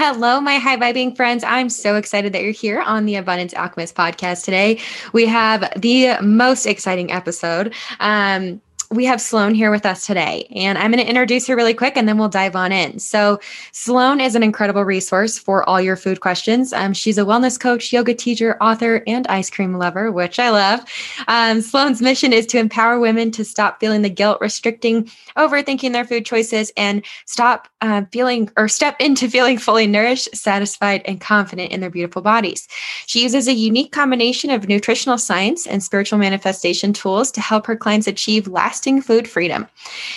Hello, my high vibing friends. I'm so excited that you're here on the Abundance Alchemist podcast today. We have the most exciting episode. Um, we have Sloane here with us today, and I'm going to introduce her really quick and then we'll dive on in. So, Sloane is an incredible resource for all your food questions. Um, she's a wellness coach, yoga teacher, author, and ice cream lover, which I love. Um, Sloane's mission is to empower women to stop feeling the guilt, restricting, overthinking their food choices, and stop uh, feeling or step into feeling fully nourished, satisfied, and confident in their beautiful bodies. She uses a unique combination of nutritional science and spiritual manifestation tools to help her clients achieve lasting food freedom.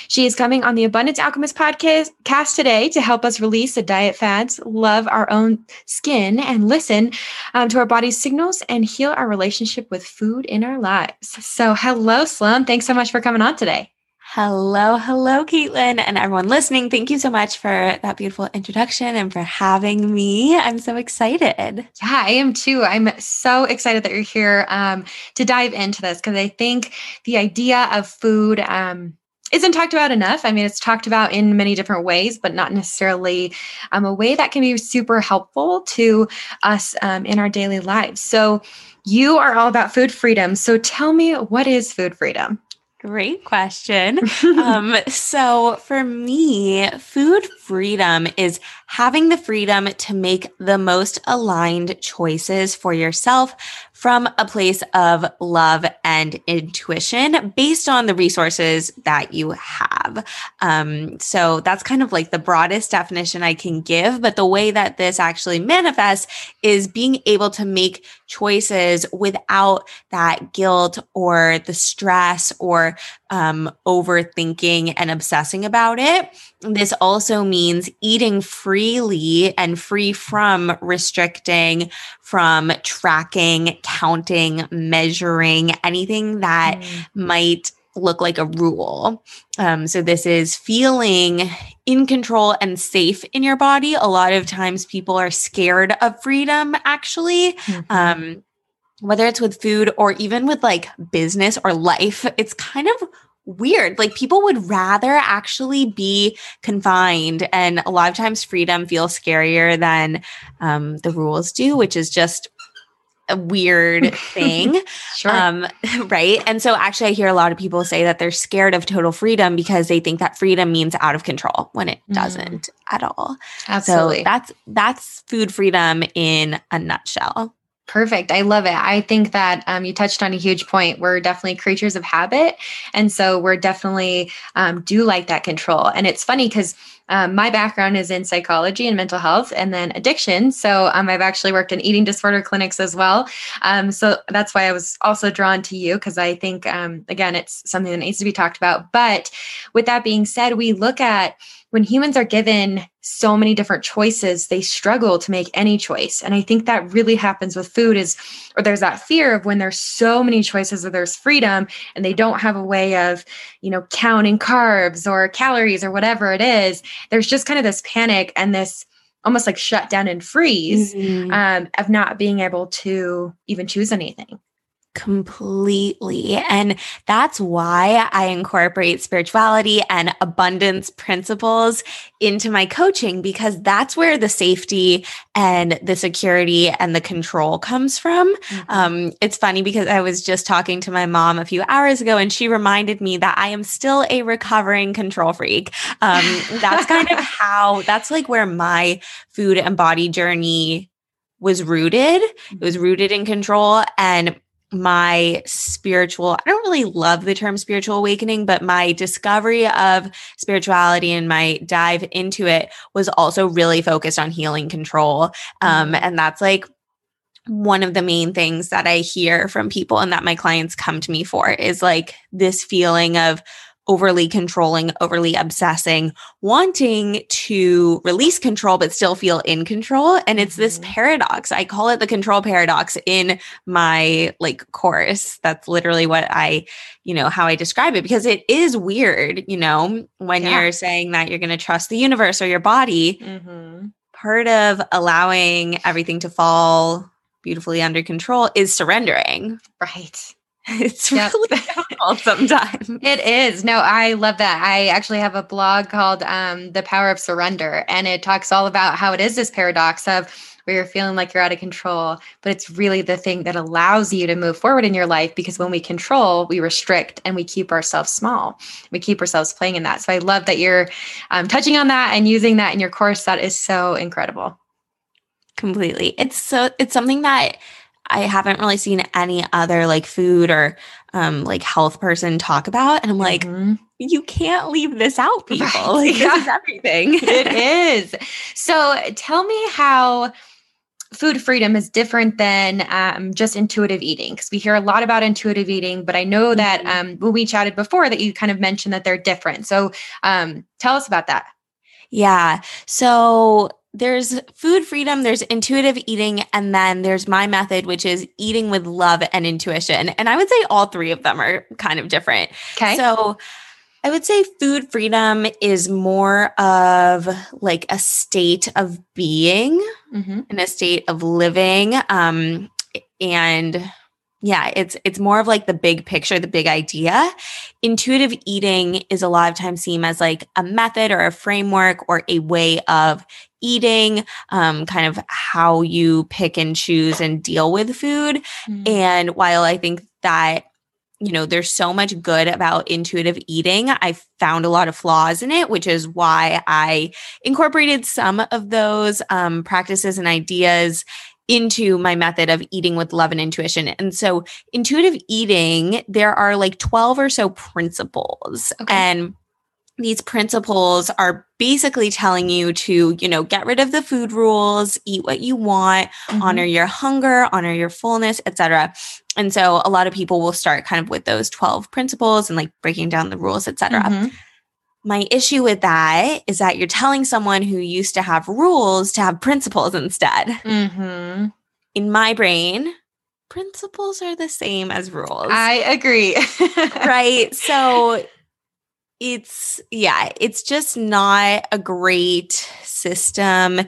She is coming on the Abundance Alchemist podcast today to help us release the diet fads, love our own skin, and listen um, to our body's signals and heal our relationship with food in our lives. So, hello, Sloane. Thanks so much for coming on today. Hello, hello, Caitlin, and everyone listening. Thank you so much for that beautiful introduction and for having me. I'm so excited. Yeah, I am too. I'm so excited that you're here um, to dive into this because I think the idea of food um, isn't talked about enough. I mean, it's talked about in many different ways, but not necessarily um, a way that can be super helpful to us um, in our daily lives. So, you are all about food freedom. So, tell me, what is food freedom? Great question. um, so, for me, food freedom is having the freedom to make the most aligned choices for yourself from a place of love and intuition based on the resources that you have. Um, so that's kind of like the broadest definition I can give. But the way that this actually manifests is being able to make choices without that guilt or the stress or um, overthinking and obsessing about it. This also means eating freely and free from restricting, from tracking, counting, measuring, anything that mm. might look like a rule. Um, so, this is feeling in control and safe in your body. A lot of times people are scared of freedom, actually. Mm-hmm. Um, whether it's with food or even with like business or life, it's kind of weird. Like people would rather actually be confined, and a lot of times freedom feels scarier than um, the rules do, which is just a weird thing. sure. Um, right. And so actually I hear a lot of people say that they're scared of total freedom because they think that freedom means out of control when it mm. doesn't at all. Absolutely. So that's that's food freedom in a nutshell. Perfect. I love it. I think that um, you touched on a huge point. We're definitely creatures of habit. And so we're definitely um, do like that control. And it's funny because um, my background is in psychology and mental health and then addiction. So um, I've actually worked in eating disorder clinics as well. Um, so that's why I was also drawn to you because I think, um, again, it's something that needs to be talked about. But with that being said, we look at when humans are given so many different choices they struggle to make any choice and i think that really happens with food is or there's that fear of when there's so many choices or there's freedom and they don't have a way of you know counting carbs or calories or whatever it is there's just kind of this panic and this almost like shut down and freeze mm-hmm. um, of not being able to even choose anything Completely. And that's why I incorporate spirituality and abundance principles into my coaching because that's where the safety and the security and the control comes from. Mm-hmm. Um, it's funny because I was just talking to my mom a few hours ago and she reminded me that I am still a recovering control freak. Um, that's kind of how, that's like where my food and body journey was rooted. It was mm-hmm. rooted in control. And my spiritual, I don't really love the term spiritual awakening, but my discovery of spirituality and my dive into it was also really focused on healing control. Um, mm-hmm. and that's like one of the main things that I hear from people and that my clients come to me for is like this feeling of overly controlling, overly obsessing, wanting to release control, but still feel in control. And it's this Mhm. paradox. I call it the control paradox in my like course. That's literally what I, you know, how I describe it because it is weird, you know, when Yeah. you're saying that you're going to trust the universe or your body. Mm-hmm. Part of allowing everything to fall beautifully under control is surrendering. Right. It's Yep. really difficult sometimes. It is. No, I love that. I actually have a blog called um, The Power of Surrender, and it talks all about how it is this paradox of where you're feeling like you're out of control, but it's really the thing that allows you to move forward in your life because when we control, we restrict and we keep ourselves small. We keep ourselves playing in that. So I love that you're um, touching on that and using that in your course. That is so incredible. Completely. It's so it's something that I haven't really seen any other like food or um like health person talk about. And I'm like, Mhm. you can't leave this out, people. Right. Like Yeah. this is everything. it is. So tell me how food freedom is different than um, just intuitive eating because we hear a lot about intuitive eating but i know that Mhm. um, when we chatted before that you kind of mentioned that they're different so um, tell us about that Yeah. So there's food freedom, there's intuitive eating, and then there's my method, which is eating with love and intuition. And I would say all three of them are kind of different. okay So I would say food freedom is more of like a state of being Mhm. in a state of living. Um, and yeah, it's it's more of like the big picture, the big idea. Intuitive eating is a lot of times seen as like a method or a framework or a way of eating, um, kind of how you pick and choose and deal with food. Mm. And while I think that, you know, there's so much good about intuitive eating, I found a lot of flaws in it, which is why I incorporated some of those um, practices and ideas into my method of eating with love and intuition. And so, intuitive eating, there are like 12 or so principles. Okay. And these principles are basically telling you to, you know, get rid of the food rules, eat what you want, Mhm. honor your hunger, honor your fullness, etc. And so a lot of people will start kind of with those 12 principles and like breaking down the rules, etc. Mhm. My issue with that is that you're telling someone who used to have rules to have principles instead. Mhm. In my brain, principles are the same as rules. i agree right? So it's yeah, it's just not a great system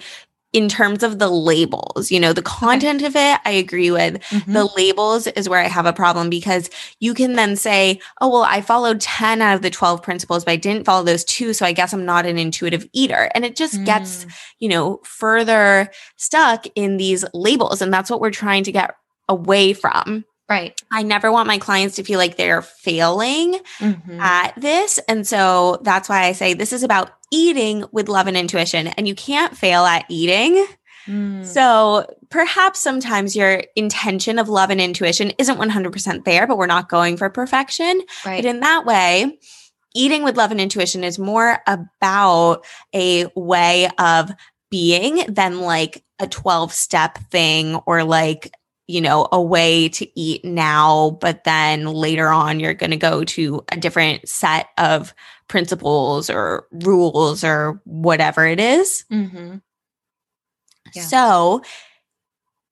in terms of the labels. You know, the content of it, I agree with. Mhm. The labels is where I have a problem because you can then say, oh, well, I followed 10 out of the 12 principles, but I didn't follow those two. So I guess I'm not an intuitive eater. And it just gets, Mm. you know, further stuck in these labels. And that's what we're trying to get away from. Right I never want my clients to feel like they're failing Mhm. at this. And so that's why I say this is about eating with love and intuition. And you can't fail at eating. Mm. So perhaps sometimes your intention of love and intuition isn't 100% there, but we're not going for perfection. right But in that way, eating with love and intuition is more about a way of being than like a 12 step thing or like, you know, a way to eat now, but then later on you're going to go to a different set of principles or rules or whatever it is. Mhm. Yeah. So,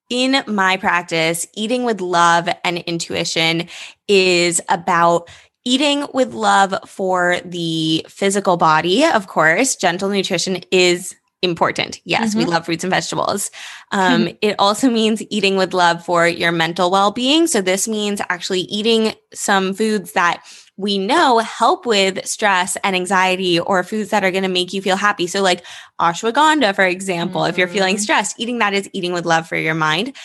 in my practice, eating with love and intuition is about eating with love for the physical body. Of course, gentle nutrition is important. Yes, we Mhm. love fruits and vegetables. Um, it also means eating with love for your mental well being. So, this means actually eating some foods that we know help with stress and anxiety or foods that are going to make you feel happy. So, like ashwagandha, for example, if you're feeling Mhm. stressed, eating that is eating with love for your mind.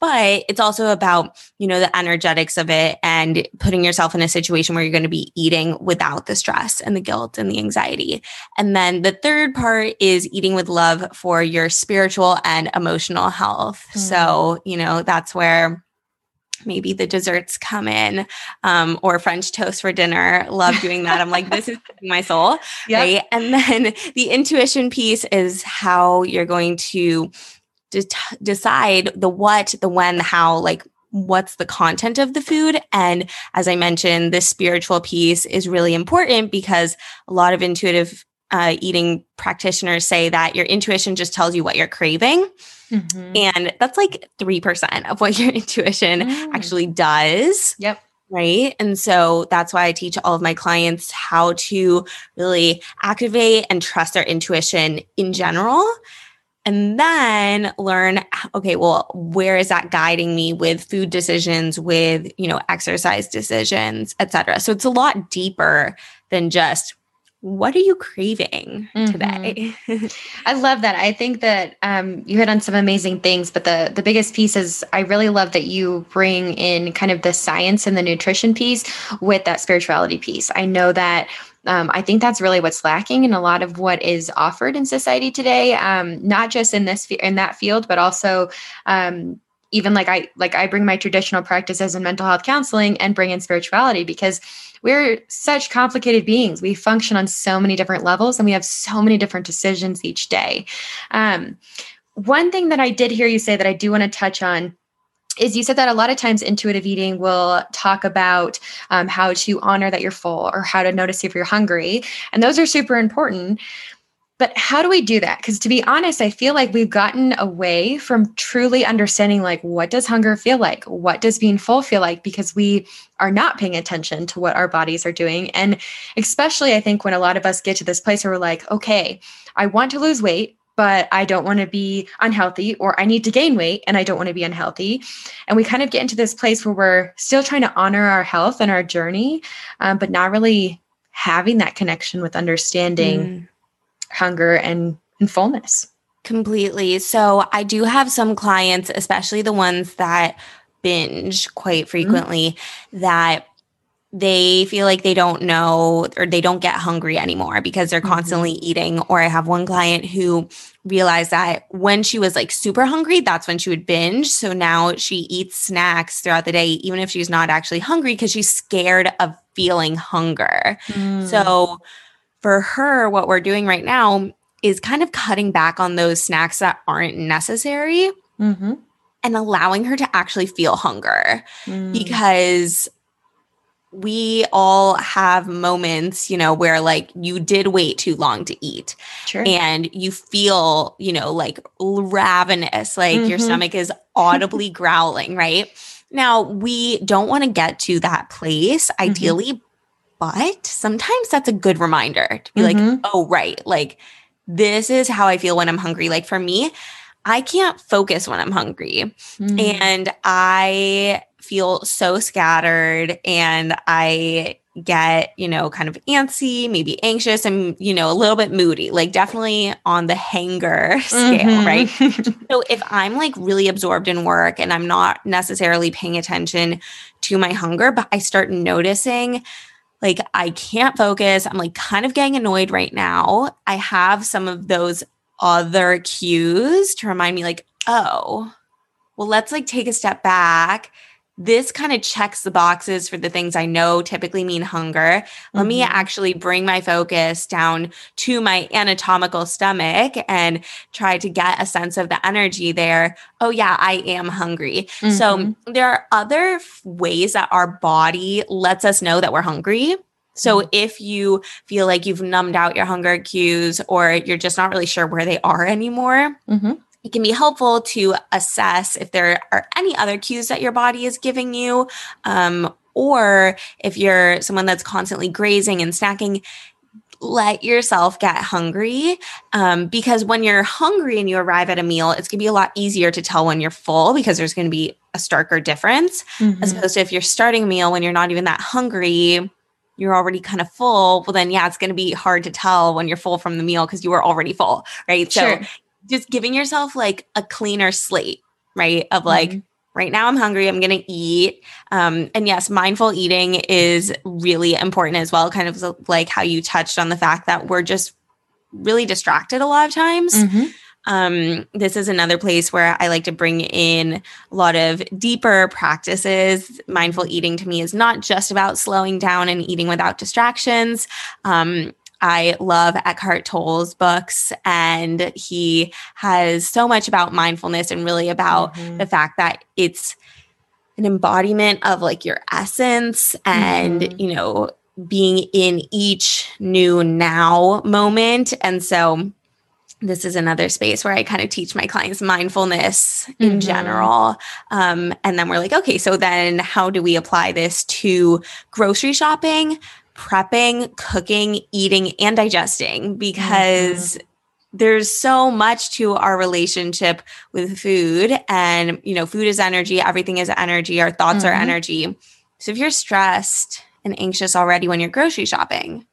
But it's also about, you know, the energetics of it and putting yourself in a situation where you're going to be eating without the stress and the guilt and the anxiety. And then the third part is eating with love for your spiritual and emotional health. Mm. So, you know, that's where maybe the desserts come in um, or French toast for dinner. Love doing that. I'm like, this is my soul. Yep. Right. And then the intuition piece is how you're going to de- decide the what, the when, the how, like what's the content of the food. And as I mentioned, this spiritual piece is really important because a lot of intuitive uh, eating practitioners say that your intuition just tells you what you're craving. Mm-hmm. And that's like 3% of what your intuition mm. actually does. Yep. Right. And so that's why I teach all of my clients how to really activate and trust their intuition in general and then learn okay well where is that guiding me with food decisions with you know exercise decisions etc so it's a lot deeper than just what are you craving mm-hmm. today? I love that. I think that um, you hit on some amazing things but the the biggest piece is i really love that you bring in kind of the science and the nutrition piece with that spirituality piece. I know that um, I think that's really what's lacking in a lot of what is offered in society today. Um, not just in this in that field, but also um, even like I like I bring my traditional practices in mental health counseling and bring in spirituality because we're such complicated beings. We function on so many different levels and we have so many different decisions each day. Um, one thing that I did hear you say that I do want to touch on is you said that a lot of times intuitive eating will talk about um, how to honor that you're full or how to notice if you're hungry. And those are super important. But how do we do that? Because to be honest, I feel like we've gotten away from truly understanding like what does hunger feel like? What does being full feel like? Because we are not paying attention to what our bodies are doing. And especially I think when a lot of us get to this place where we're like, okay, I want to lose weight but I don't want to be unhealthy, or I need to gain weight and I don't want to be unhealthy. And we kind of get into this place where we're still trying to honor our health and our journey, um, but not really having that connection with understanding mm. hunger and, and fullness. Completely. So I do have some clients, especially the ones that binge quite mm-hmm. frequently, mm. that they feel like they don't know or they don't get hungry anymore because they're mm-hmm. constantly eating. Or I have one client who realized that when she was like super hungry, that's when she would binge. So now she eats snacks throughout the day, even if she's not actually hungry because she's scared of feeling hunger. Mm. So for her, what we're doing right now is kind of cutting back on those snacks that aren't necessary. Mm-hmm and allowing her to actually feel hunger mm. because we all have moments, you know, where like you did wait too long to eat. Sure. And you feel, you know, like ravenous, like mm-hmm. your stomach is audibly growling, right? Now, we don't want to get to that place mm-hmm. ideally, mm-hmm. but sometimes that's a good reminder to be mm-hmm. like, oh, right, like this is how I feel when I'm hungry. Like for me, I can't focus when I'm hungry. Mm. And I feel so scattered and I get, you know, kind of antsy, maybe anxious and, you know, a little bit moody, like definitely on the hanger scale, mm-hmm. right? so if I'm like really absorbed in work and I'm not necessarily paying attention to my hunger, but I start noticing like I can't focus, I'm like kind of getting annoyed right now. I have some of those other cues to remind me like, oh, well, let's like take a step back. This kind of checks the boxes for the things I know typically mean hunger. Let mm-hmm. me actually bring my focus down to my anatomical stomach and try to get a sense of the energy there. Oh, yeah, I am hungry. Mm-hmm. So, there are other ways that our body lets us know that we're hungry. So mm-hmm. if you feel like you've numbed out your hunger cues or you're just not really sure where they are anymore, mm-hmm. It can be helpful to assess if there are any other cues that your body is giving you. Um, or if you're someone that's constantly grazing and snacking, let yourself get hungry um, because when you're hungry and you arrive at a meal, it's going to be a lot easier to tell when you're full because there's going to be a starker difference mm-hmm. as opposed to if you're starting a meal when you're not even that hungry you're already kind of full, well, then yeah, it's going to be hard to tell when you're full from the meal because you were already full, right? Sure. So just giving yourself like a cleaner slate, right? Of like, mm-hmm. right now I'm hungry, I'm going to eat. Um, and yes, mindful eating is really important as well, kind of like how you touched on the fact that we're just really distracted a lot of times. Mm-hmm. Um, this is another place where I like to bring in a lot of deeper practices. Mindful eating to me is not just about slowing down and eating without distractions. Um, I love Eckhart Tolle's books, and he has so much about mindfulness and really about mm-hmm. the fact that it's an embodiment of like your essence and, mm-hmm. you know, being in each new now moment. And so this is another space where I kind of teach my clients mindfulness in mm-hmm. general. Um, and then we're like, okay, so then how do we apply this to grocery shopping, prepping, cooking, eating, and digesting? Because mm-hmm there's so much to our relationship with food and you know food is energy everything is energy our thoughts mm-hmm. are energy so if you're stressed and anxious already when you're grocery shopping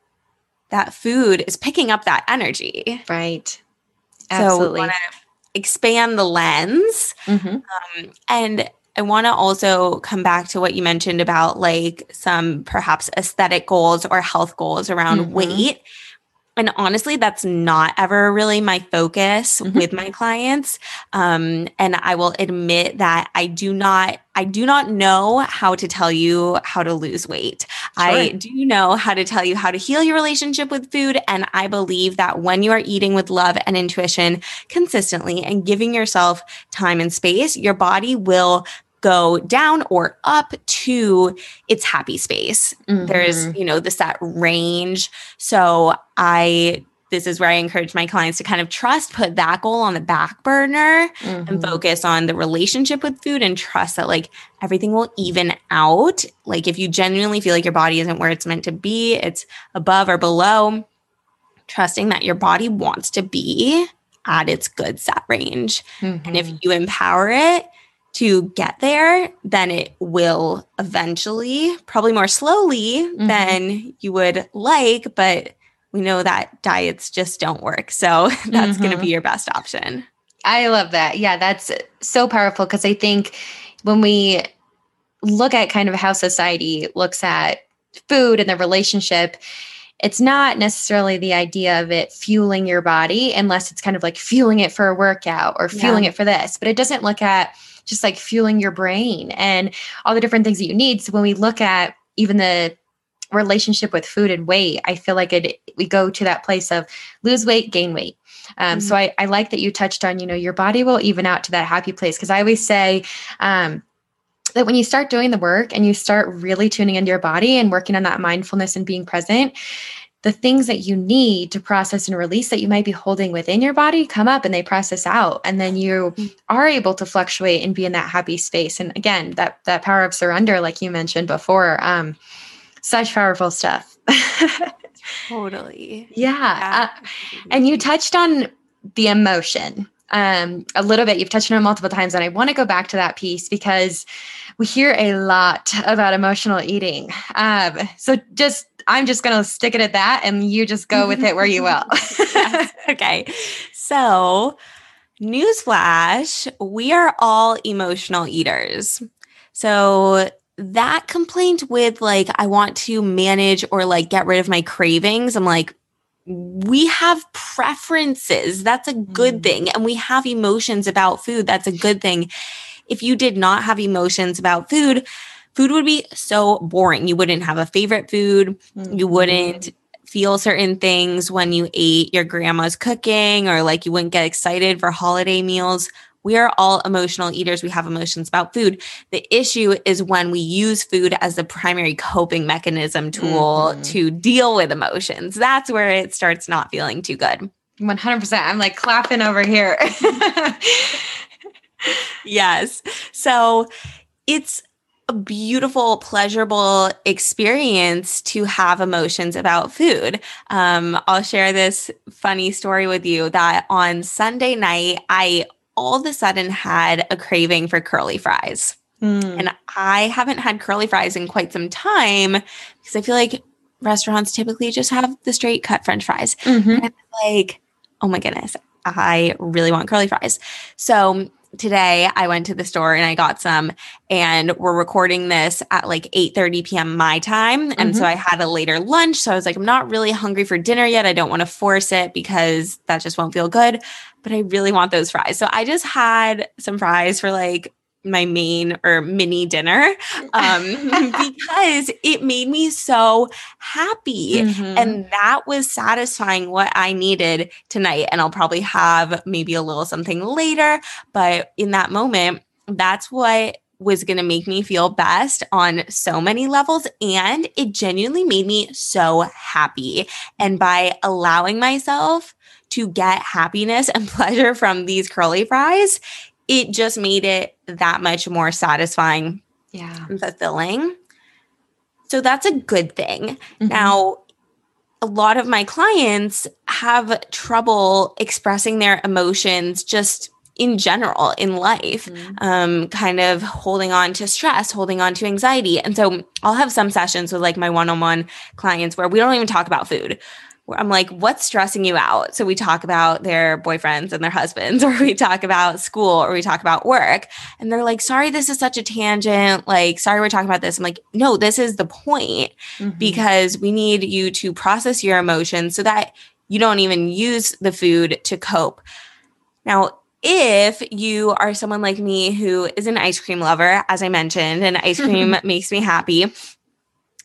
that food is picking up that energy right Absolutely. So expand the lens. Mm-hmm. Um, and I want to also come back to what you mentioned about like some perhaps aesthetic goals or health goals around mm-hmm. weight and honestly that's not ever really my focus mm-hmm. with my clients um, and i will admit that i do not i do not know how to tell you how to lose weight sure. i do know how to tell you how to heal your relationship with food and i believe that when you are eating with love and intuition consistently and giving yourself time and space your body will go down or up to its happy space. Mm-hmm. There's, you know, the set range. So I this is where I encourage my clients to kind of trust, put that goal on the back burner mm-hmm. and focus on the relationship with food and trust that like everything will even out. Like if you genuinely feel like your body isn't where it's meant to be, it's above or below, trusting that your body wants to be at its good set range. Mm-hmm. And if mm-hmm. you empower it, to get there, then it will eventually, probably more slowly mm-hmm. than you would like, but we know that diets just don't work. So that's mm-hmm. going to be your best option. I love that. Yeah, that's so powerful because I think when we look at kind of how society looks at food and the relationship, it's not necessarily the idea of it fueling your body unless it's kind of like fueling it for a workout or fueling yeah. it for this, but it doesn't look at just like fueling your brain and all the different things that you need. So when we look at even the relationship with food and weight, I feel like it we go to that place of lose weight, gain weight. Um, mm-hmm. So I, I like that you touched on, you know, your body will even out to that happy place. Cause I always say, um, that when you start doing the work and you start really tuning into your body and working on that mindfulness and being present, the things that you need to process and release that you might be holding within your body come up and they process out and then you are able to fluctuate and be in that happy space and again that that power of surrender like you mentioned before um such powerful stuff totally yeah, yeah. Uh, and you touched on the emotion um, a little bit. You've touched on it multiple times, and I want to go back to that piece because we hear a lot about emotional eating. Um, so just I'm just going to stick it at that, and you just go with it where you will. Okay. So, newsflash: we are all emotional eaters. So that complaint with like I want to manage or like get rid of my cravings, I'm like we have preferences. That's a good mm. thing. And we have emotions about food. That's a good thing. If you did not have emotions about food, food would be so boring. You wouldn't have a favorite food. Mm-hmm. You wouldn't feel certain things when you ate your grandma's cooking or like you wouldn't get excited for holiday meals. We are all emotional eaters. We have emotions about food. The issue is when we use food as the primary coping mechanism tool mm-hmm. to deal with emotions. That's where it starts not feeling too good. 100%. I'm like clapping over here. yes. So it's a beautiful, pleasurable experience to have emotions about food. Um, I'll share this funny story with you that on Sunday night, I all of a sudden had a craving for curly fries. Mm. And I haven't had curly fries in quite some time because I feel like restaurants typically just have the straight cut french fries. Mm-hmm. like, oh my goodness, I really want curly fries. So today I went to the store and I got some and we're recording this at like 8 30 p.m. my time. And mm-hmm. so I had a later lunch. So I was like, I'm not really hungry for dinner yet. I don't want to force it because that just won't feel good. But I really want those fries. So I just had some fries for like my main or mini dinner um, because it made me so happy. Mm-hmm. And that was satisfying what I needed tonight. And I'll probably have maybe a little something later. But in that moment, that's what was going to make me feel best on so many levels. And it genuinely made me so happy. And by allowing myself to get happiness and pleasure from these curly fries, it just made it that much more satisfying yeah. and fulfilling. So that's a good thing. Mm-hmm. Now, a lot of my clients have trouble expressing their emotions just in general in life, mm-hmm. um, kind of holding on to stress, holding on to anxiety. And so I'll have some sessions with like my one on one clients where we don't even talk about food. I'm like, what's stressing you out? So we talk about their boyfriends and their husbands, or we talk about school, or we talk about work. And they're like, sorry, this is such a tangent. Like, sorry, we're talking about this. I'm like, no, this is the point mm-hmm. because we need you to process your emotions so that you don't even use the food to cope. Now, if you are someone like me who is an ice cream lover, as I mentioned, and ice cream makes me happy,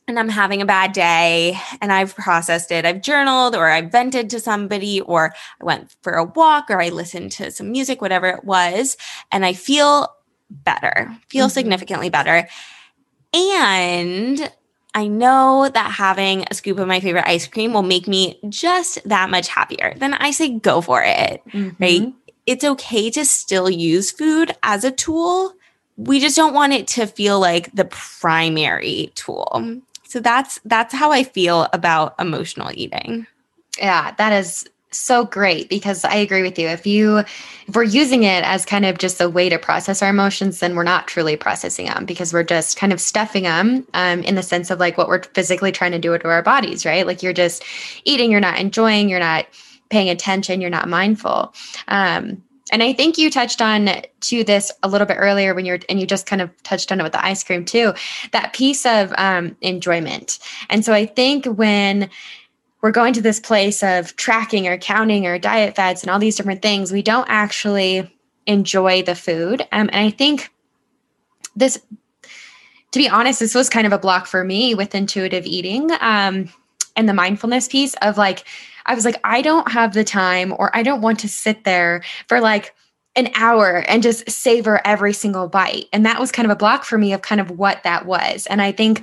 and I'm having a bad day and I've processed it. I've journaled or I vented to somebody or I went for a walk or I listened to some music, whatever it was, and I feel better, feel mm-hmm. significantly better. And I know that having a scoop of my favorite ice cream will make me just that much happier. Then I say go for it, mm-hmm. right? It's okay to still use food as a tool. We just don't want it to feel like the primary tool. So that's that's how I feel about emotional eating. Yeah, that is so great because I agree with you. If you if we're using it as kind of just a way to process our emotions, then we're not truly processing them because we're just kind of stuffing them um, in the sense of like what we're physically trying to do to our bodies, right? Like you're just eating, you're not enjoying, you're not paying attention, you're not mindful. Um, and I think you touched on to this a little bit earlier when you're, and you just kind of touched on it with the ice cream too, that piece of um, enjoyment. And so I think when we're going to this place of tracking or counting or diet fads and all these different things, we don't actually enjoy the food. Um, and I think this, to be honest, this was kind of a block for me with intuitive eating um, and the mindfulness piece of like, I was like, I don't have the time or I don't want to sit there for like an hour and just savor every single bite. And that was kind of a block for me of kind of what that was. And I think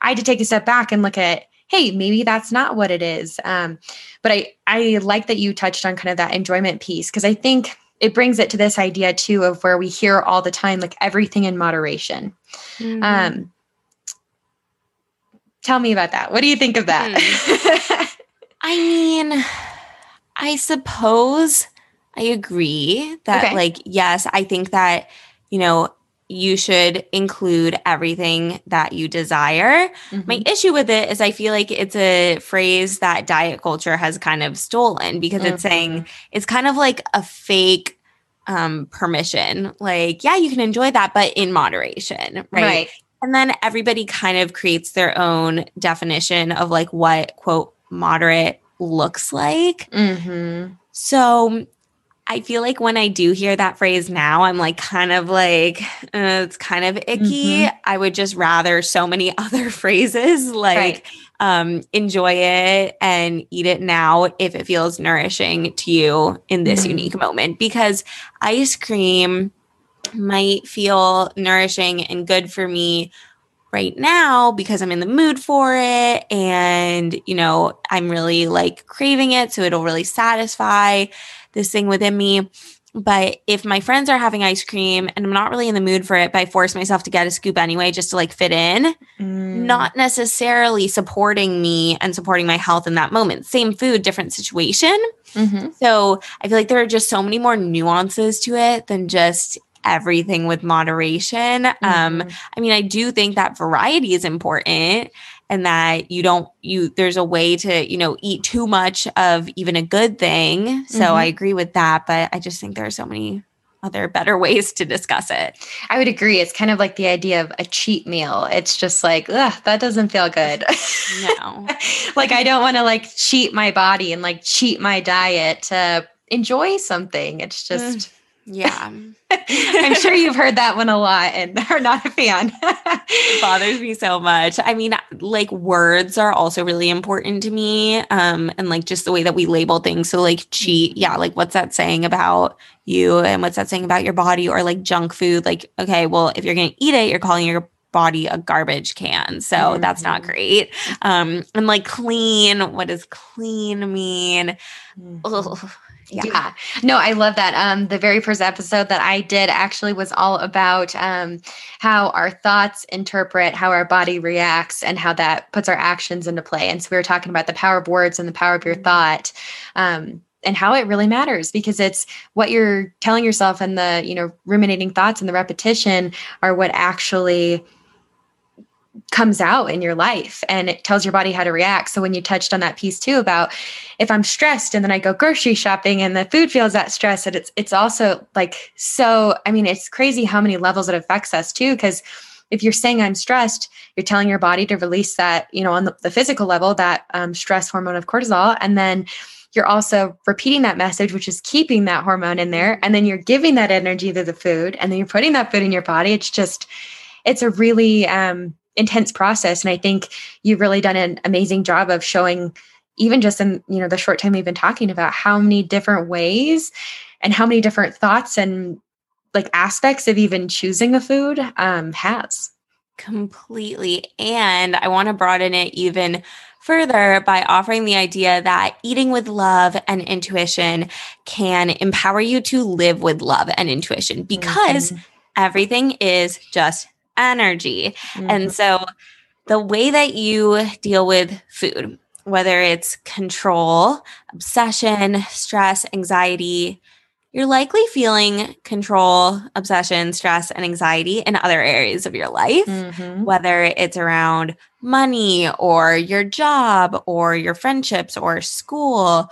I had to take a step back and look at, hey, maybe that's not what it is. Um, but I I like that you touched on kind of that enjoyment piece because I think it brings it to this idea too of where we hear all the time like everything in moderation. Mm-hmm. Um, tell me about that. What do you think of that? Mm. I mean, I suppose I agree that, okay. like, yes, I think that, you know, you should include everything that you desire. Mm-hmm. My issue with it is I feel like it's a phrase that diet culture has kind of stolen because mm-hmm. it's saying mm-hmm. it's kind of like a fake um permission. Like, yeah, you can enjoy that, but in moderation, right? right? And then everybody kind of creates their own definition of like what quote moderate looks like. Mm-hmm. So I feel like when I do hear that phrase now, I'm like kind of like, uh, it's kind of icky. Mm-hmm. I would just rather so many other phrases like, right. um, enjoy it and eat it now if it feels nourishing to you in this mm-hmm. unique moment. Because ice cream might feel nourishing and good for me right now because I'm in the mood for it and, you know, I'm really like craving it. So it'll really satisfy this thing within me. But if my friends are having ice cream and I'm not really in the mood for it, but I force myself to get a scoop anyway just to like fit in, mm. not necessarily supporting me and supporting my health in that moment. Same food, different situation. Mm-hmm. So I feel like there are just so many more nuances to it than just everything with moderation. Um, mm-hmm. Um, I mean, I do think that variety is important and that you don't you there's a way to you know eat too much of even a good thing. So mm-hmm. i agree with that but i just think there are so many other better ways to discuss it. I would agree. It's kind of like the idea of a cheat meal. It's just like ugh, that doesn't feel good. No. Like i don't want to like cheat my body and like cheat my diet to enjoy something. It's just mm Yeah. I'm sure you've heard that one a lot and are not a fan. it bothers me so much. I mean, like words are also really important to me. Um, and like just the way that we label things. So like cheat, yeah, like what's that saying about you and what's that saying about your body or like junk food? Like, okay, well, if you're gonna eat it, you're calling your body a garbage can. So mm-hmm. that's not mm-hmm. great. Um, and like clean, what does clean mean? Mm-hmm. Yeah. No, I love that. Um, the very first episode that I did actually was all about um, how our thoughts interpret how our body reacts and how that puts our actions into play. And so we were talking about the power of words and the power of your mm-hmm. thought. Um, and how it really matters because it's what you're telling yourself and the you know ruminating thoughts and the repetition are what actually comes out in your life and it tells your body how to react. So when you touched on that piece too about if I'm stressed and then I go grocery shopping and the food feels that stress, and it's it's also like so I mean it's crazy how many levels it affects us too because if you're saying I'm stressed, you're telling your body to release that, you know, on the, the physical level, that um, stress hormone of cortisol. And then you're also repeating that message, which is keeping that hormone in there. And then you're giving that energy to the food and then you're putting that food in your body. It's just, it's a really um, intense process. And i think you've really done an amazing job of showing even just in you know the short time we've been talking about how many different ways and how many different thoughts and like aspects of even choosing a food um, has. Completely. And i want to broaden it even further by offering the idea that eating with love and intuition can empower you to live with love and intuition. Because mm-hmm. everything is just energy. Mm-hmm. And so the way that you deal with food, whether it's control, obsession, stress, anxiety, you're likely feeling control, obsession, stress, and anxiety in other areas of your life, mm-hmm. whether it's around money or your job or your friendships or school,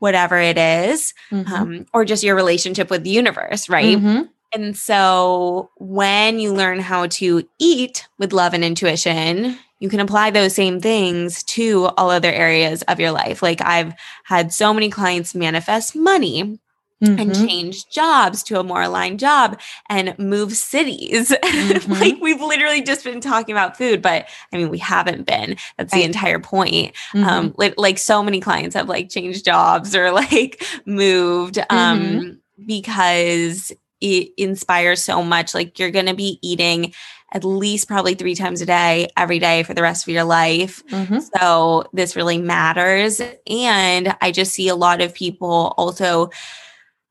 whatever it is, mm-hmm. um, or just your relationship with the universe, right? Mm-hmm. And so when you learn how to eat with love and intuition, you can apply those same things to all other areas of your life. Like I've had so many clients manifest money Mm-hmm. and change jobs to a more aligned job and move cities. Mm-hmm. like we've literally just been talking about food, but I mean, we haven't been. That's the entire point. Mm-hmm. Um, like, like, so many clients have like changed jobs or like moved um, mm-hmm. because it inspires so much. Like you're going to be eating at least probably three times a day, every day for the rest of your life. Mm-hmm. So this really matters. And I just see a lot of people also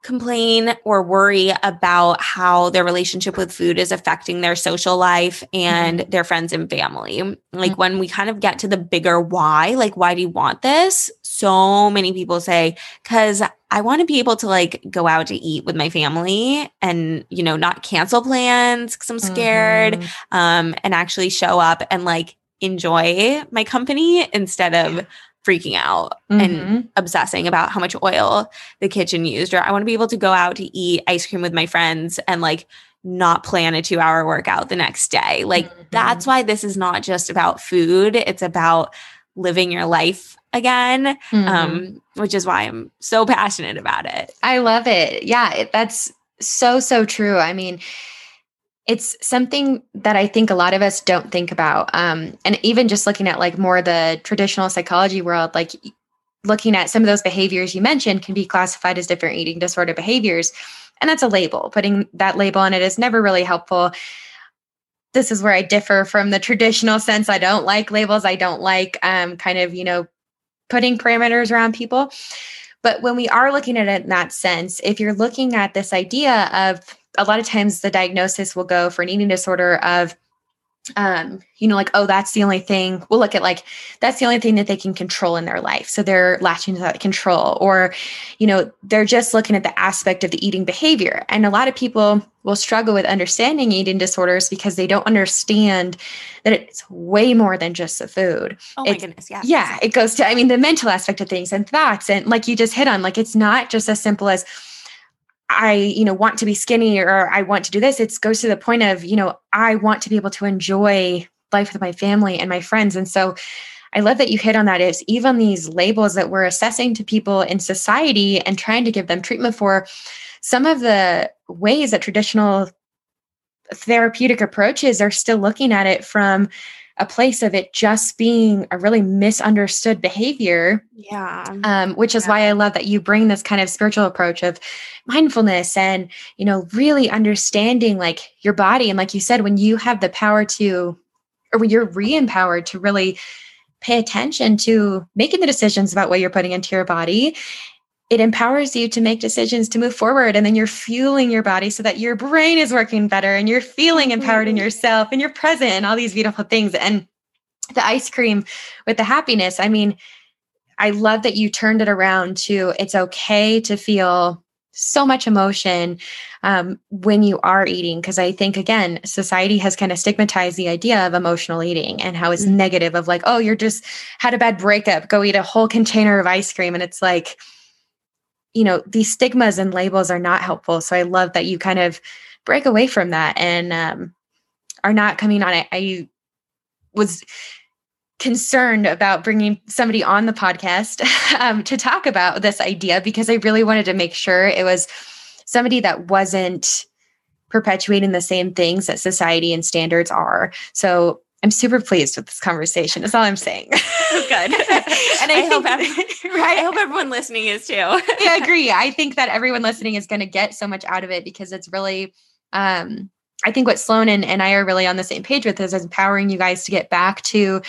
complain or worry about how their relationship with food is affecting their social life and mm-hmm. their friends and family. Like mm-hmm. when we kind of get to the bigger why, like, why do you want this? So many people say, because I want to be able to like go out to eat with my family and, you know, not cancel plans because I'm scared mm-hmm. um, and actually show up and like enjoy my company instead of freaking out mm-hmm. and obsessing about how much oil the kitchen used. Or I want to be able to go out to eat ice cream with my friends and like not plan a two hour workout the next day. Like mm-hmm. that's why this is not just about food, it's about living your life again, mm-hmm. um, which is why I'm so passionate about it. I love it. Yeah, it, that's so, so true. I mean, it's something that I think a lot of us don't think about. Um, and even just looking at like more the traditional psychology world, like looking at some of those behaviors you mentioned can be classified as different eating disorder behaviors. And that's a label. Putting that label on it is never really helpful. This is where I differ from the traditional sense. I don't like labels. I don't like um, kind of, you know, putting parameters around people. But when we are looking at it in that sense, if you're looking at this idea of a lot of times the diagnosis will go for an eating disorder of um, you know, like, oh, that's the only thing. We'll look at like, that's the only thing that they can control in their life. So they're latching to that control, or, you know, they're just looking at the aspect of the eating behavior. And a lot of people will struggle with understanding eating disorders because they don't understand that it's way more than just the food. Oh my it's, goodness. Yeah. Yeah. It goes to, I mean, the mental aspect of things and thoughts. And like you just hit on, like, it's not just as simple as, I, you know, want to be skinny or I want to do this. It goes to the point of, you know, I want to be able to enjoy life with my family and my friends. And so I love that you hit on that is even these labels that we're assessing to people in society and trying to give them treatment for some of the ways that traditional therapeutic approaches are still looking at it from a place of it just being a really misunderstood behavior. Yeah. Um, which is yeah. why I love that you bring this kind of spiritual approach of mindfulness and, you know, really understanding like your body. And like you said, when you have the power to, or when you're re empowered to really pay attention to making the decisions about what you're putting into your body it empowers you to make decisions to move forward and then you're fueling your body so that your brain is working better and you're feeling empowered in mm-hmm. yourself and you're present and all these beautiful things and the ice cream with the happiness i mean i love that you turned it around to it's okay to feel so much emotion um, when you are eating because i think again society has kind of stigmatized the idea of emotional eating and how it's mm-hmm. negative of like oh you're just had a bad breakup go eat a whole container of ice cream and it's like you know these stigmas and labels are not helpful. So i love that you kind of break away from that and um, are not coming on it. I was concerned about bringing somebody on the podcast um, to talk about this idea because i really wanted to make sure it was somebody that wasn't perpetuating the same things that society and standards are. So I'm super pleased with this conversation. That's all I'm saying. Oh, good. and I, I think, hope every, right? I hope everyone listening is too. yeah, I agree. I think that everyone listening is going to get so much out of it because it's really um, I think what Sloane and, and I are really on the same page with is empowering you guys to get back to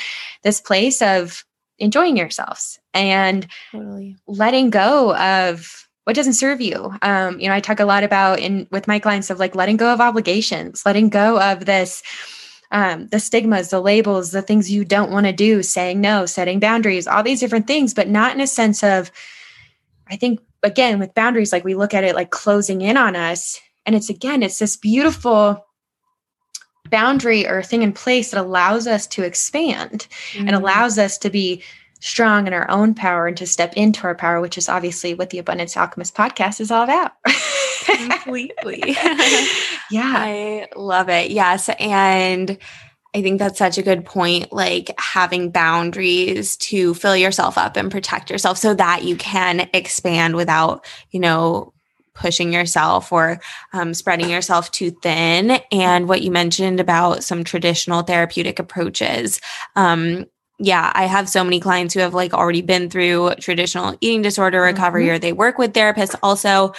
this place of enjoying yourselves and totally. letting go of what doesn't serve you. Um, you know, I talk a lot about in with my clients of like letting go of obligations, letting go of this um, the stigmas, the labels, the things you don't want to do, saying no, setting boundaries, all these different things, but not in a sense of, I think, again, with boundaries, like we look at it like closing in on us. And it's again, it's this beautiful boundary or thing in place that allows us to expand mm-hmm. and allows us to be strong in our own power and to step into our power, which is obviously what the Abundance Alchemist podcast is all about. Completely. yeah. I love it. Yes. And I think that's such a good point. Like having boundaries to fill yourself up and protect yourself so that you can expand without, you know, pushing yourself or um, spreading yourself too thin. And what you mentioned about some traditional therapeutic approaches. Um, yeah, I have so many clients who have like already been through traditional eating disorder recovery mm-hmm. or they work with therapists also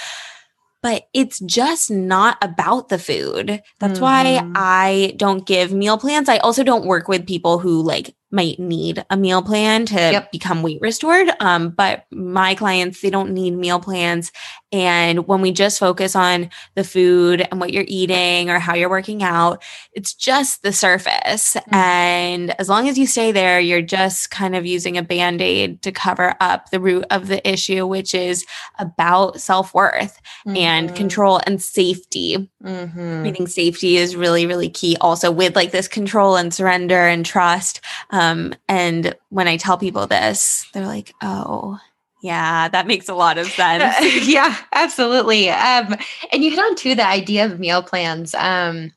but it's just not about the food. That's mm-hmm. why I don't give meal plans. I also don't work with people who like might need a meal plan to yep. become weight restored. Um, but my clients, they don't need meal plans. And when we just focus on the food and what you're eating or how you're working out, it's just the surface. Mm-hmm. And as long as you stay there, you're just kind of using a band aid to cover up the root of the issue, which is about self worth mm-hmm. and control and safety. Mm-hmm. I think safety is really, really key also with like this control and surrender and trust. Um, and when I tell people this, they're like, oh, yeah, that makes a lot of sense. yeah, absolutely. Um, and you hit on to the idea of meal plans. Um,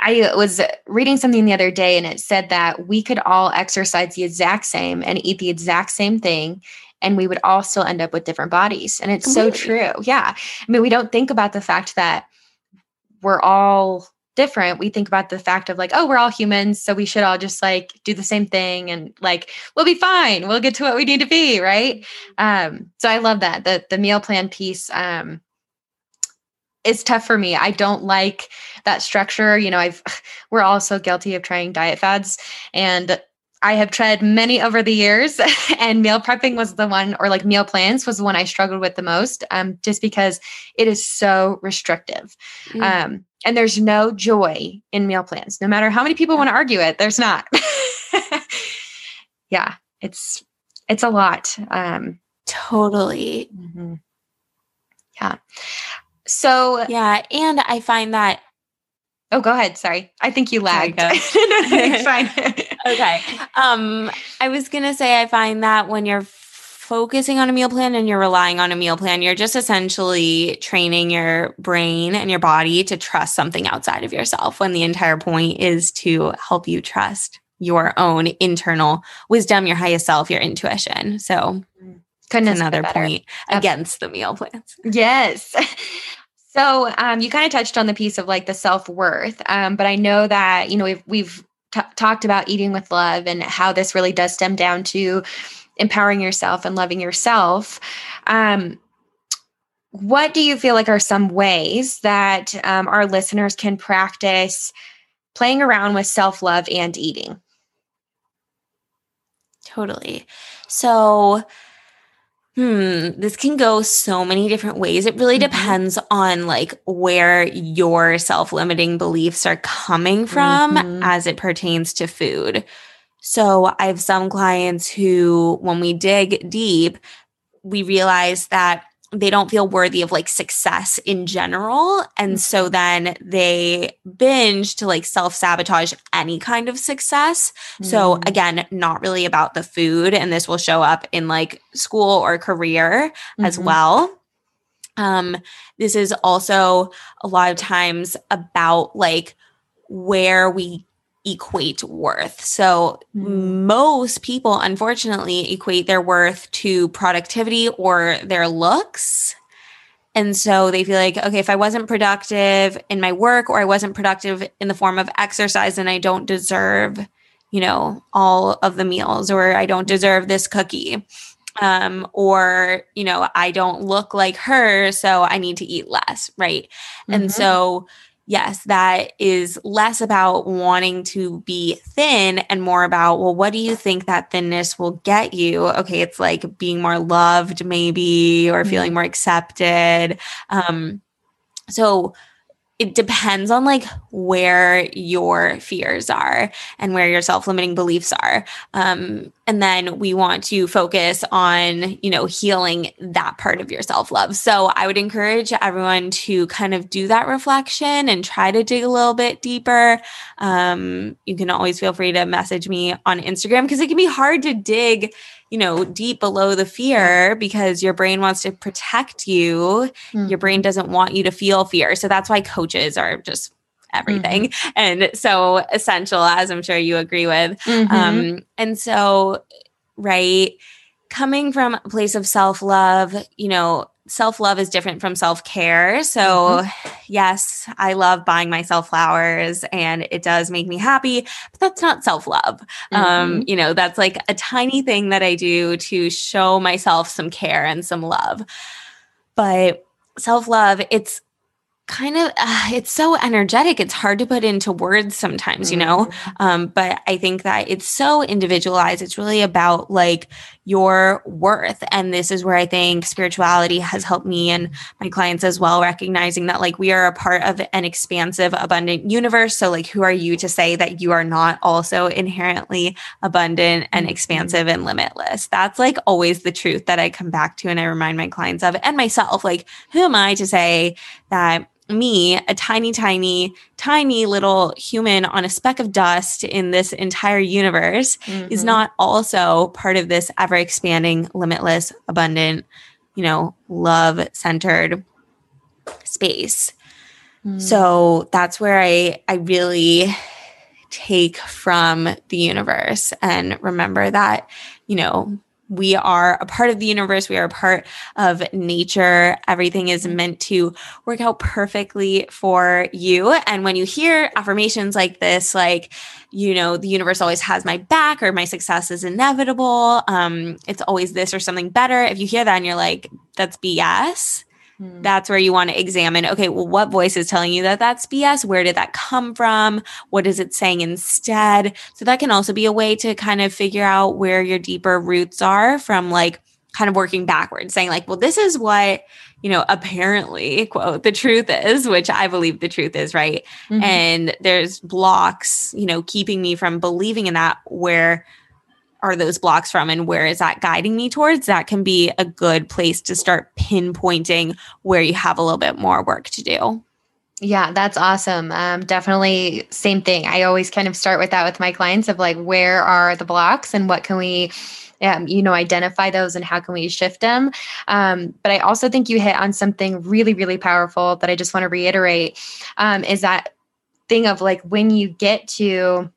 I was reading something the other day and it said that we could all exercise the exact same and eat the exact same thing and we would all still end up with different bodies. And it's so true. Yeah. I mean, we don't think about the fact that we're all different we think about the fact of like oh we're all humans so we should all just like do the same thing and like we'll be fine we'll get to what we need to be right? Um so i love that the the meal plan piece um is tough for me. I don't like that structure you know i've we're all so guilty of trying diet fads and I have tried many over the years, and meal prepping was the one, or like meal plans was the one I struggled with the most, um, just because it is so restrictive. Mm. Um, and there's no joy in meal plans, no matter how many people want to argue it, there's not. yeah, it's it's a lot. Um, totally. Mm-hmm. Yeah. So yeah, and I find that Oh, go ahead. Sorry. I think you lagged. no, no, fine. Okay. Um, I was gonna say I find that when you're focusing on a meal plan and you're relying on a meal plan, you're just essentially training your brain and your body to trust something outside of yourself when the entire point is to help you trust your own internal wisdom, your highest self, your intuition. So Couldn't another point against the meal plans. Yes. So um, you kind of touched on the piece of like the self worth, um, but I know that you know we've we've t- talked about eating with love and how this really does stem down to empowering yourself and loving yourself. Um, what do you feel like are some ways that um, our listeners can practice playing around with self love and eating? Totally. So Hmm, this can go so many different ways. It really mm-hmm. depends on like where your self-limiting beliefs are coming from mm-hmm. as it pertains to food. So, I have some clients who when we dig deep, we realize that they don't feel worthy of like success in general. And so mm-hmm. then they binge to like self sabotage any kind of success. Mm. So again, not really about the food. And this will show up in like school or career mm-hmm. as well. Um, this is also a lot of times about like where we equate worth. So mm-hmm. most people unfortunately equate their worth to productivity or their looks. And so they feel like, okay, if I wasn't productive in my work or I wasn't productive in the form of exercise, then I don't deserve, you know, all of the meals or I don't deserve this cookie. Um, or, you know, I don't look like her, so I need to eat less. Right. Mm-hmm. And so yes, that is less about wanting to be thin and more about, well, what do you think that thinness will get you? Okay, it's like being more loved, maybe, or feeling mm-hmm. more accepted. Um, so, it depends on like where your fears are and where your self-limiting beliefs are. Um, and then we want to focus on you know healing that part of your self-love. So i would encourage everyone to kind of do that reflection and try to dig a little bit deeper. Um, you can always feel free to message me on instagram because it can be hard to dig you know, deep below the fear because your brain wants to protect you. Mm-hmm. Your brain doesn't want you to feel fear. So that's why coaches are just everything mm-hmm. and so essential, as I'm sure you agree with. Mm-hmm. Um, and so, right, coming from a place of self love, you know, self love is different from self care. So, mm-hmm. yes, I love buying myself flowers and it does make me happy, but that's not self love. Um, mm-hmm. Um, you know, that's like a tiny thing that I do to show myself some care and some love. But self love, it's kind of uh, it's so energetic it's hard to put into words sometimes you know mm-hmm. um, but i think that it's so individualized it's really about like your worth and this is where i think spirituality has helped me and my clients as well recognizing that like we are a part of an expansive abundant universe so like who are you to say that you are not also inherently abundant and mm-hmm. expansive and limitless that's like always the truth that i come back to and i remind my clients of and myself like who am i to say that me, a tiny, tiny, tiny little human on a speck of dust in this entire universe, mm-hmm. is not also part of this ever expanding, limitless, abundant, you know, love centered space. Mm. So that's where I I really take from the universe and remember that, you know, we are a part of the universe. We are a part of nature. Everything is meant to work out perfectly for you. And when you hear affirmations like this, like, you know, the universe always has my back or my success is inevitable. Um, it's always this or something better. If you hear that and you're like, that's BS, Hmm. That's where you want to examine okay, well, what voice is telling you that that's BS? Where did that come from? What is it saying instead? So that can also be a way to kind of figure out where your deeper roots are from like kind of working backwards, saying, like, well, this is what, you know, apparently, quote, the truth is, which I believe the truth is, right? Mm-hmm. And there's blocks, you know, keeping me from believing in that where are those blocks from and where is that guiding me towards that can be a good place to start pinpointing where you have a little bit more work to do yeah, that's awesome. Um, definitely same thing. I always kind of start with that with my clients of like, where are the blocks and what can we, um, you know, identify those and how can we shift them? Um, but I also think you hit on something really, really powerful that I just want to reiterate um, is that thing of like when you get to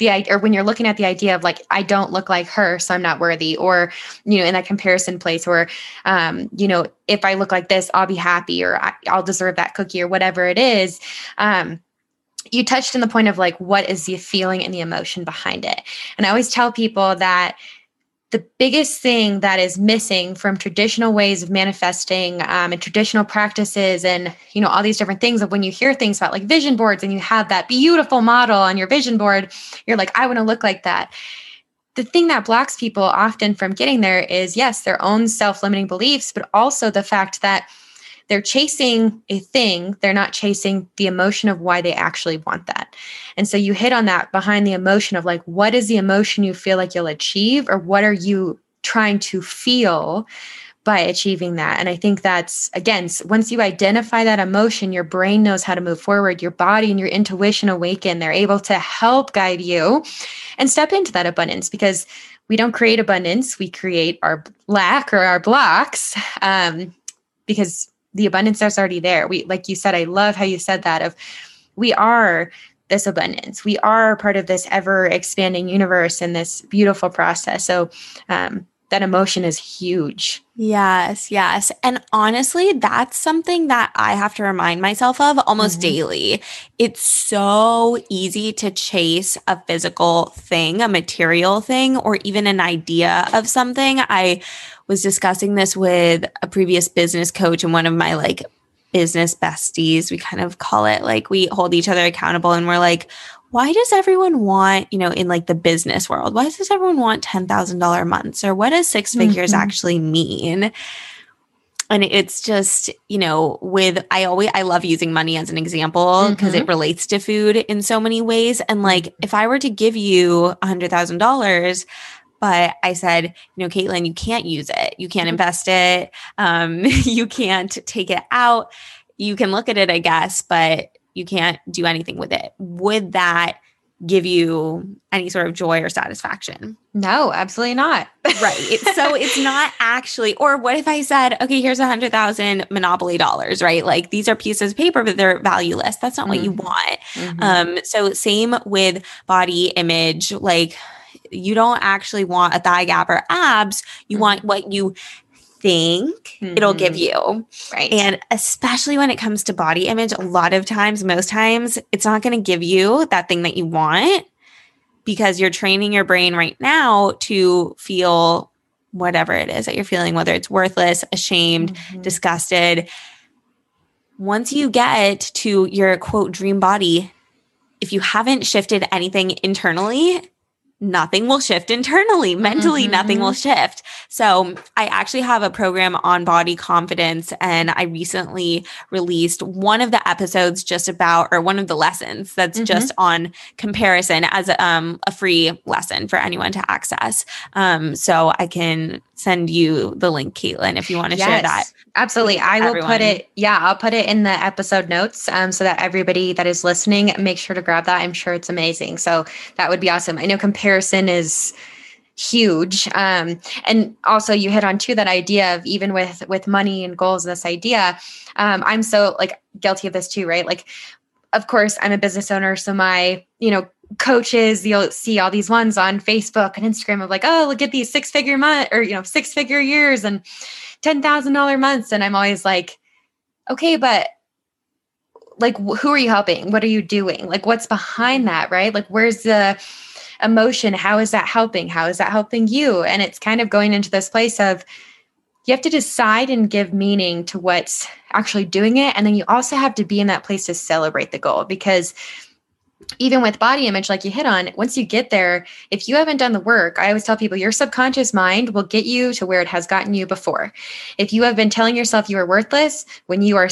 the idea, or when you're looking at the idea of like I don't look like her, so I'm not worthy, or you know, in that comparison place, or um, you know, if I look like this, I'll be happy, or I, will deserve that cookie, or whatever it is. Um, you touched on the point of like what is the feeling and the emotion behind it, and I always tell people that the biggest thing that is missing from traditional ways of manifesting um, and traditional practices and you know all these different things of when you hear things about like vision boards and you have that beautiful model on your vision board you're like i want to look like that. The thing that blocks people often from getting there is yes their own self-limiting beliefs but also the fact that they're chasing a thing they're not chasing the emotion of why they actually want that and so you hit on that behind the emotion of like what is the emotion you feel like you'll achieve or what are you trying to feel by achieving that. And I think that's, again, once you identify that emotion, your brain knows how to move forward, your body and your intuition awaken. They're able to help guide you and step into that abundance because we don't create abundance, we create our lack or our blocks um, because the abundance that's already there. We, like you said, I love how you said that of we are this abundance. We are part of this ever expanding universe and this beautiful process. So, um, that emotion is huge. Yes, yes. And honestly, that's something that I have to remind myself of almost mm-hmm. daily. It's so easy to chase a physical thing, a material thing, or even an idea of something. I was discussing this with a previous business coach and one of my like business besties. We kind of call it like we hold each other accountable and we're like, why does everyone want, you know, in like the business world, why does everyone want $10,000 months or what does six figures mm-hmm. actually mean? And it's just, you know, with I always I love using money as an example because mm-hmm. it relates to food in so many ways. And like if I were to give you a hundred thousand dollars, but I said, you know, Caitlin, you can't use it. You can't mm-hmm. invest it. Um, you can't take it out. You can look at it, I guess, but you can't do anything with it. Would that give you any sort of joy or satisfaction? No, absolutely not. right. So it's not actually, or what if I said, okay, here's a hundred thousand monopoly dollars, right? Like these are pieces of paper, but they're valueless. That's not mm-hmm. what you mm-hmm. want. Mm-hmm. Um, so same with body image, like you don't actually want a thigh gap or abs. You mm-hmm. want what you think mm-hmm. it'll give mm-hmm. you. Right. And especially when it comes to body image, a lot of times, most times, it's not going to give you that thing that you want because you're training your brain right now to feel whatever it is that you're feeling, whether it's worthless, ashamed, mm-hmm. disgusted. Once you get to your quote dream body, if you haven't shifted anything internally, nothing will shift internally. Mentally, mm-hmm. nothing will shift. So, I actually have a program on body confidence, and I recently released one of the episodes just about, or one of the lessons that's mm-hmm. just on comparison as a, um, a free lesson for anyone to access. Um, so, I can send you the link, Caitlin, if you want to yes, share that. Absolutely. I will everyone. put it, yeah, I'll put it in the episode notes um, so that everybody that is listening, make sure to grab that. I'm sure it's amazing. So that would be awesome. I know comparison is huge um, and also you hit on too that idea of even with with money and goals this idea um, i'm so like guilty of this too right like of course i'm a business owner so my you know coaches you'll see all these ones on facebook and instagram of like oh look at these six figure month or you know six figure years and $10000 months and i'm always like okay but like who are you helping? What are you doing? Like what's behind that right? Like where's the emotion? How is that helping? How is that helping you? And it's kind of going into this place of you have to decide and give meaning to what's actually doing it and then you also have to be in that place to celebrate the goal because even with body image, like you hit on, once you get there, if you haven't done the work, I always tell people your subconscious mind will get you to where it has gotten you before. If you have been telling yourself you are worthless when you are,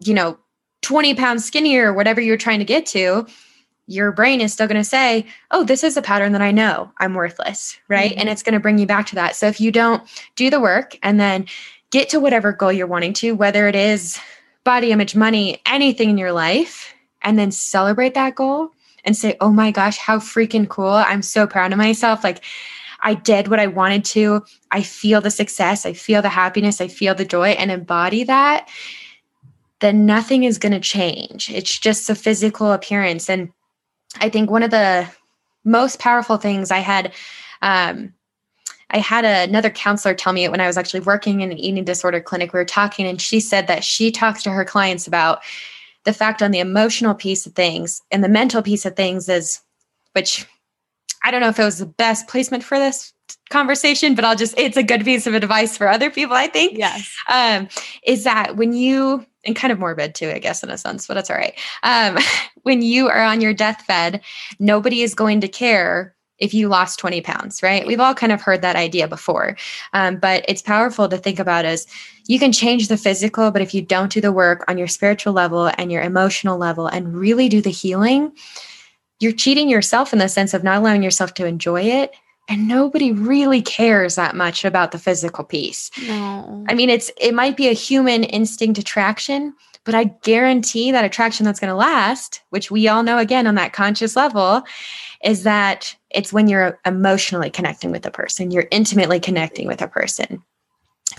you know, 20 pounds skinnier or whatever you're trying to get to, your brain is still going to say, oh, this is a pattern that I know I'm worthless, right? Mm-hmm. And it's going to bring you back to that. So if you don't do the work and then get to whatever goal you're wanting to, whether it is body image, money, anything in your life, and then celebrate that goal and say, oh my gosh, how freaking cool. I'm so proud of myself. Like, I did what I wanted to. I feel the success. I feel the happiness. I feel the joy and embody that. Then nothing is going to change. It's just a physical appearance. And I think one of the most powerful things I had um I had a, another counselor tell me it when I was actually working in an eating disorder clinic. We were talking, and she said that she talks to her clients about the fact on the emotional piece of things and the mental piece of things is, which I don't know if it was the best placement for this conversation, but I'll just, it's a good piece of advice for other people, I think. Yes. Um, is that when you, and kind of morbid too, I guess, in a sense, but it's all right. Um, when you are on your deathbed, nobody is going to care if you lost 20 pounds, right? We've all kind of heard that idea before. Um, but it's powerful to think about as you can change the physical, but if you don't do the work on your spiritual level and your emotional level and really do the healing, you're cheating yourself in the sense of not allowing yourself to enjoy it. And nobody really cares that much about the physical piece. No. I mean, it's it might be a human instinct attraction, but I guarantee that attraction that's going to last, which we all know again on that conscious level, is that it's when you're emotionally connecting with a person, you're intimately connecting with a person.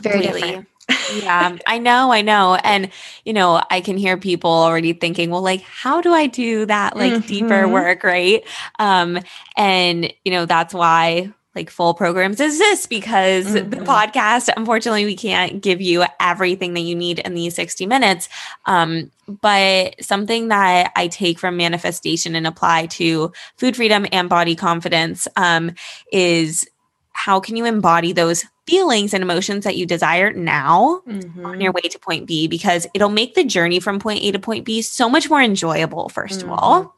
Very really? different. yeah, I know, I know. And, you know, I can hear people already thinking, well, like, how do I do that like mm-hmm. deeper work? Right. Um, and, you know, that's why like full programs exist because mm-hmm. the podcast unfortunately we can't give you everything that you need in these 60 minutes um, but something that i take from manifestation and apply to food freedom and body confidence um, is how can you embody those feelings and emotions that you desire now mm-hmm. on your way to point b because it'll make the journey from point a to point b so much more enjoyable 1st mm-hmm. of all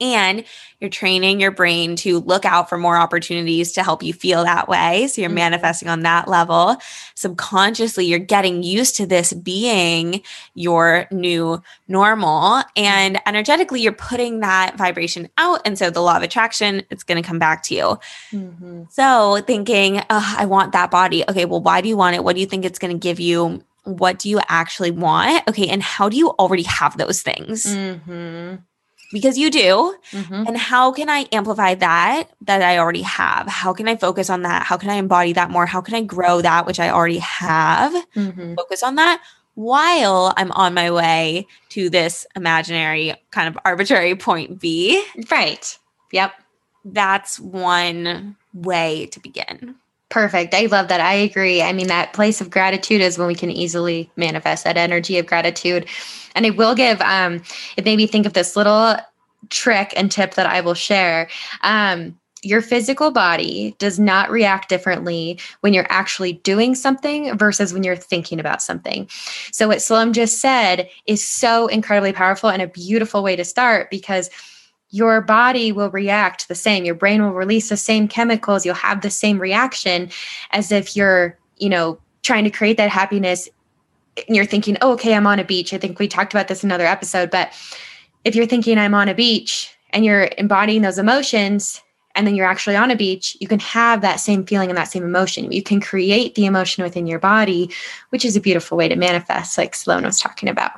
and you're training your brain to look out for more opportunities to help you feel that way. So you're mm-hmm. manifesting on that level. Subconsciously, you're getting used to this being your new normal. And energetically, you're putting that vibration out. And so the law of attraction, it's going to come back to you. Mm-hmm. So thinking, oh, I want that body. Okay, well, why do you want it? What do you think it's going to give you? What do you actually want? Okay, and how do you already have those things? Mm-hmm because you do. Mm-hmm. And how can I amplify that that I already have? How can I focus on that? How can I embody that more? How can I grow that which I already have? Mm-hmm. Focus on that while I'm on my way to this imaginary kind of arbitrary point B. Right. Yep. That's one way to begin. Perfect. I love that. I agree. I mean, that place of gratitude is when we can easily manifest that energy of gratitude. And I will give, um, it made me think of this little trick and tip that I will share. Um, your physical body does not react differently when you're actually doing something versus when you're thinking about something. So, what Sloane just said is so incredibly powerful and a beautiful way to start because your body will react the same. Your brain will release the same chemicals. You'll have the same reaction as if you're, you know, trying to create that happiness and you're thinking, oh, okay, I'm on a beach. I think we talked about this in another episode. But if you're thinking I'm on a beach and you're embodying those emotions, and then you're actually on a beach, you can have that same feeling and that same emotion. You can create the emotion within your body, which is a beautiful way to manifest, like Sloane was talking about.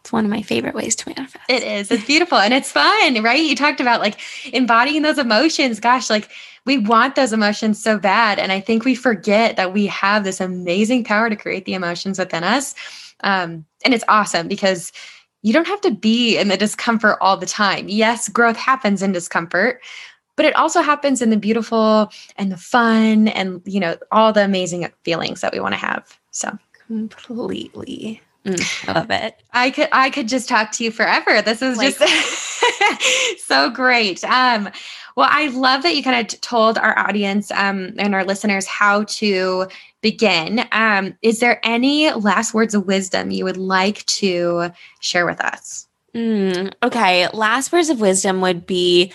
It's one of my favorite ways to manifest. It is. It's beautiful and it's fun, right? You talked about like embodying those emotions. Gosh, like we want those emotions so bad. And I think we forget that we have this amazing power to create the emotions within us. Um, and it's awesome because you don't have to be in the discomfort all the time. Yes, growth happens in discomfort, but it also happens in the beautiful and the fun and, you know, all the amazing feelings that we want to have. So completely. Mm, I love it. I could I could just talk to you forever. This is like, just so great. Um, well, I love that you kind of told our audience um, and our listeners how to begin. Um, is there any last words of wisdom you would like to share with us? Mm, okay, last words of wisdom would be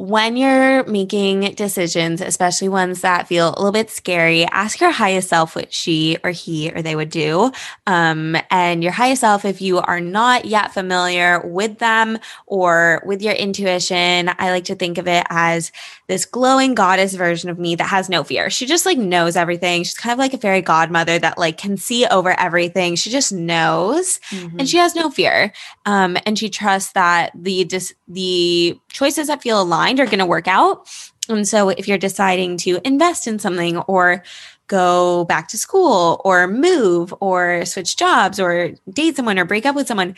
when you're making decisions, especially ones that feel a little bit scary, ask your highest self what she or he or they would do. Um, and your highest self, if you are not yet familiar with them or with your intuition, I like to think of it as this glowing goddess version of me that has no fear. She just like knows everything. She's kind of like a fairy godmother that like can see over everything. She just knows mm-hmm. and she has no fear. Um, and she trusts that the dis- the choices that feel aligned are going to work out. And so if you're deciding to invest in something or go back to school or move or switch jobs or date someone or break up with someone,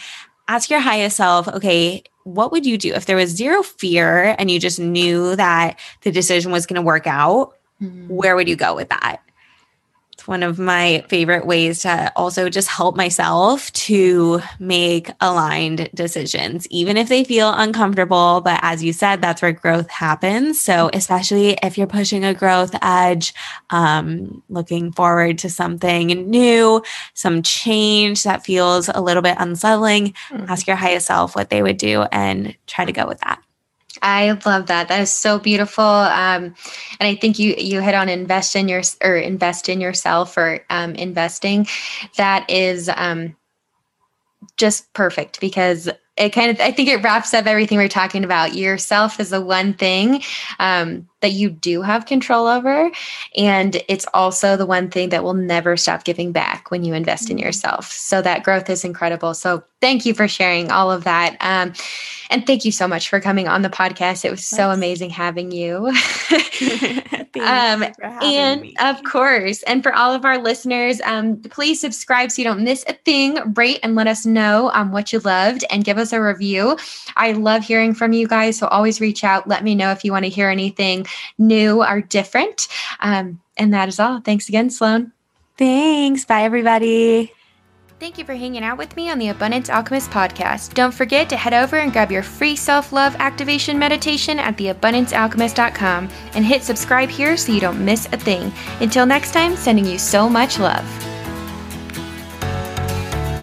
ask your highest self, okay, what would you do if there was zero fear and you just knew that the decision was going to work out? Mm-hmm. Where would you go with that? It's one of my favorite ways to also just help myself to make aligned decisions, even if they feel uncomfortable. But as you said, that's where growth happens. So, especially if you're pushing a growth edge, um, looking forward to something new, some change that feels a little bit unsettling, mm-hmm. ask your highest self what they would do and try to go with that. I love that. That is so beautiful. Um, and I think you you hit on invest in your or invest in yourself or um, investing. That is um, just perfect because it kind of I think it wraps up everything we're talking about. Yourself is the one thing um, that you do have control over. And it's also the one thing that will never stop giving back when you invest in mm-hmm. yourself. So that growth is incredible. So thank you for sharing all of that. Um, and thank you so much for coming on the podcast. It was so amazing having you. um, and me. of course, and for all of our listeners, um, please subscribe so you don't miss a thing. Rate and let us know um, what you loved and give us a review. I love hearing from you guys. So always reach out. Let me know if you want to hear anything new or different. Um, and that is all. Thanks again, Sloane. Thanks. Bye, everybody. Thank you for hanging out with me on the Abundance Alchemist podcast. Don't forget to head over and grab your free self love activation meditation at theabundancealchemist.com and hit subscribe here so you don't miss a thing. Until next time, sending you so much love.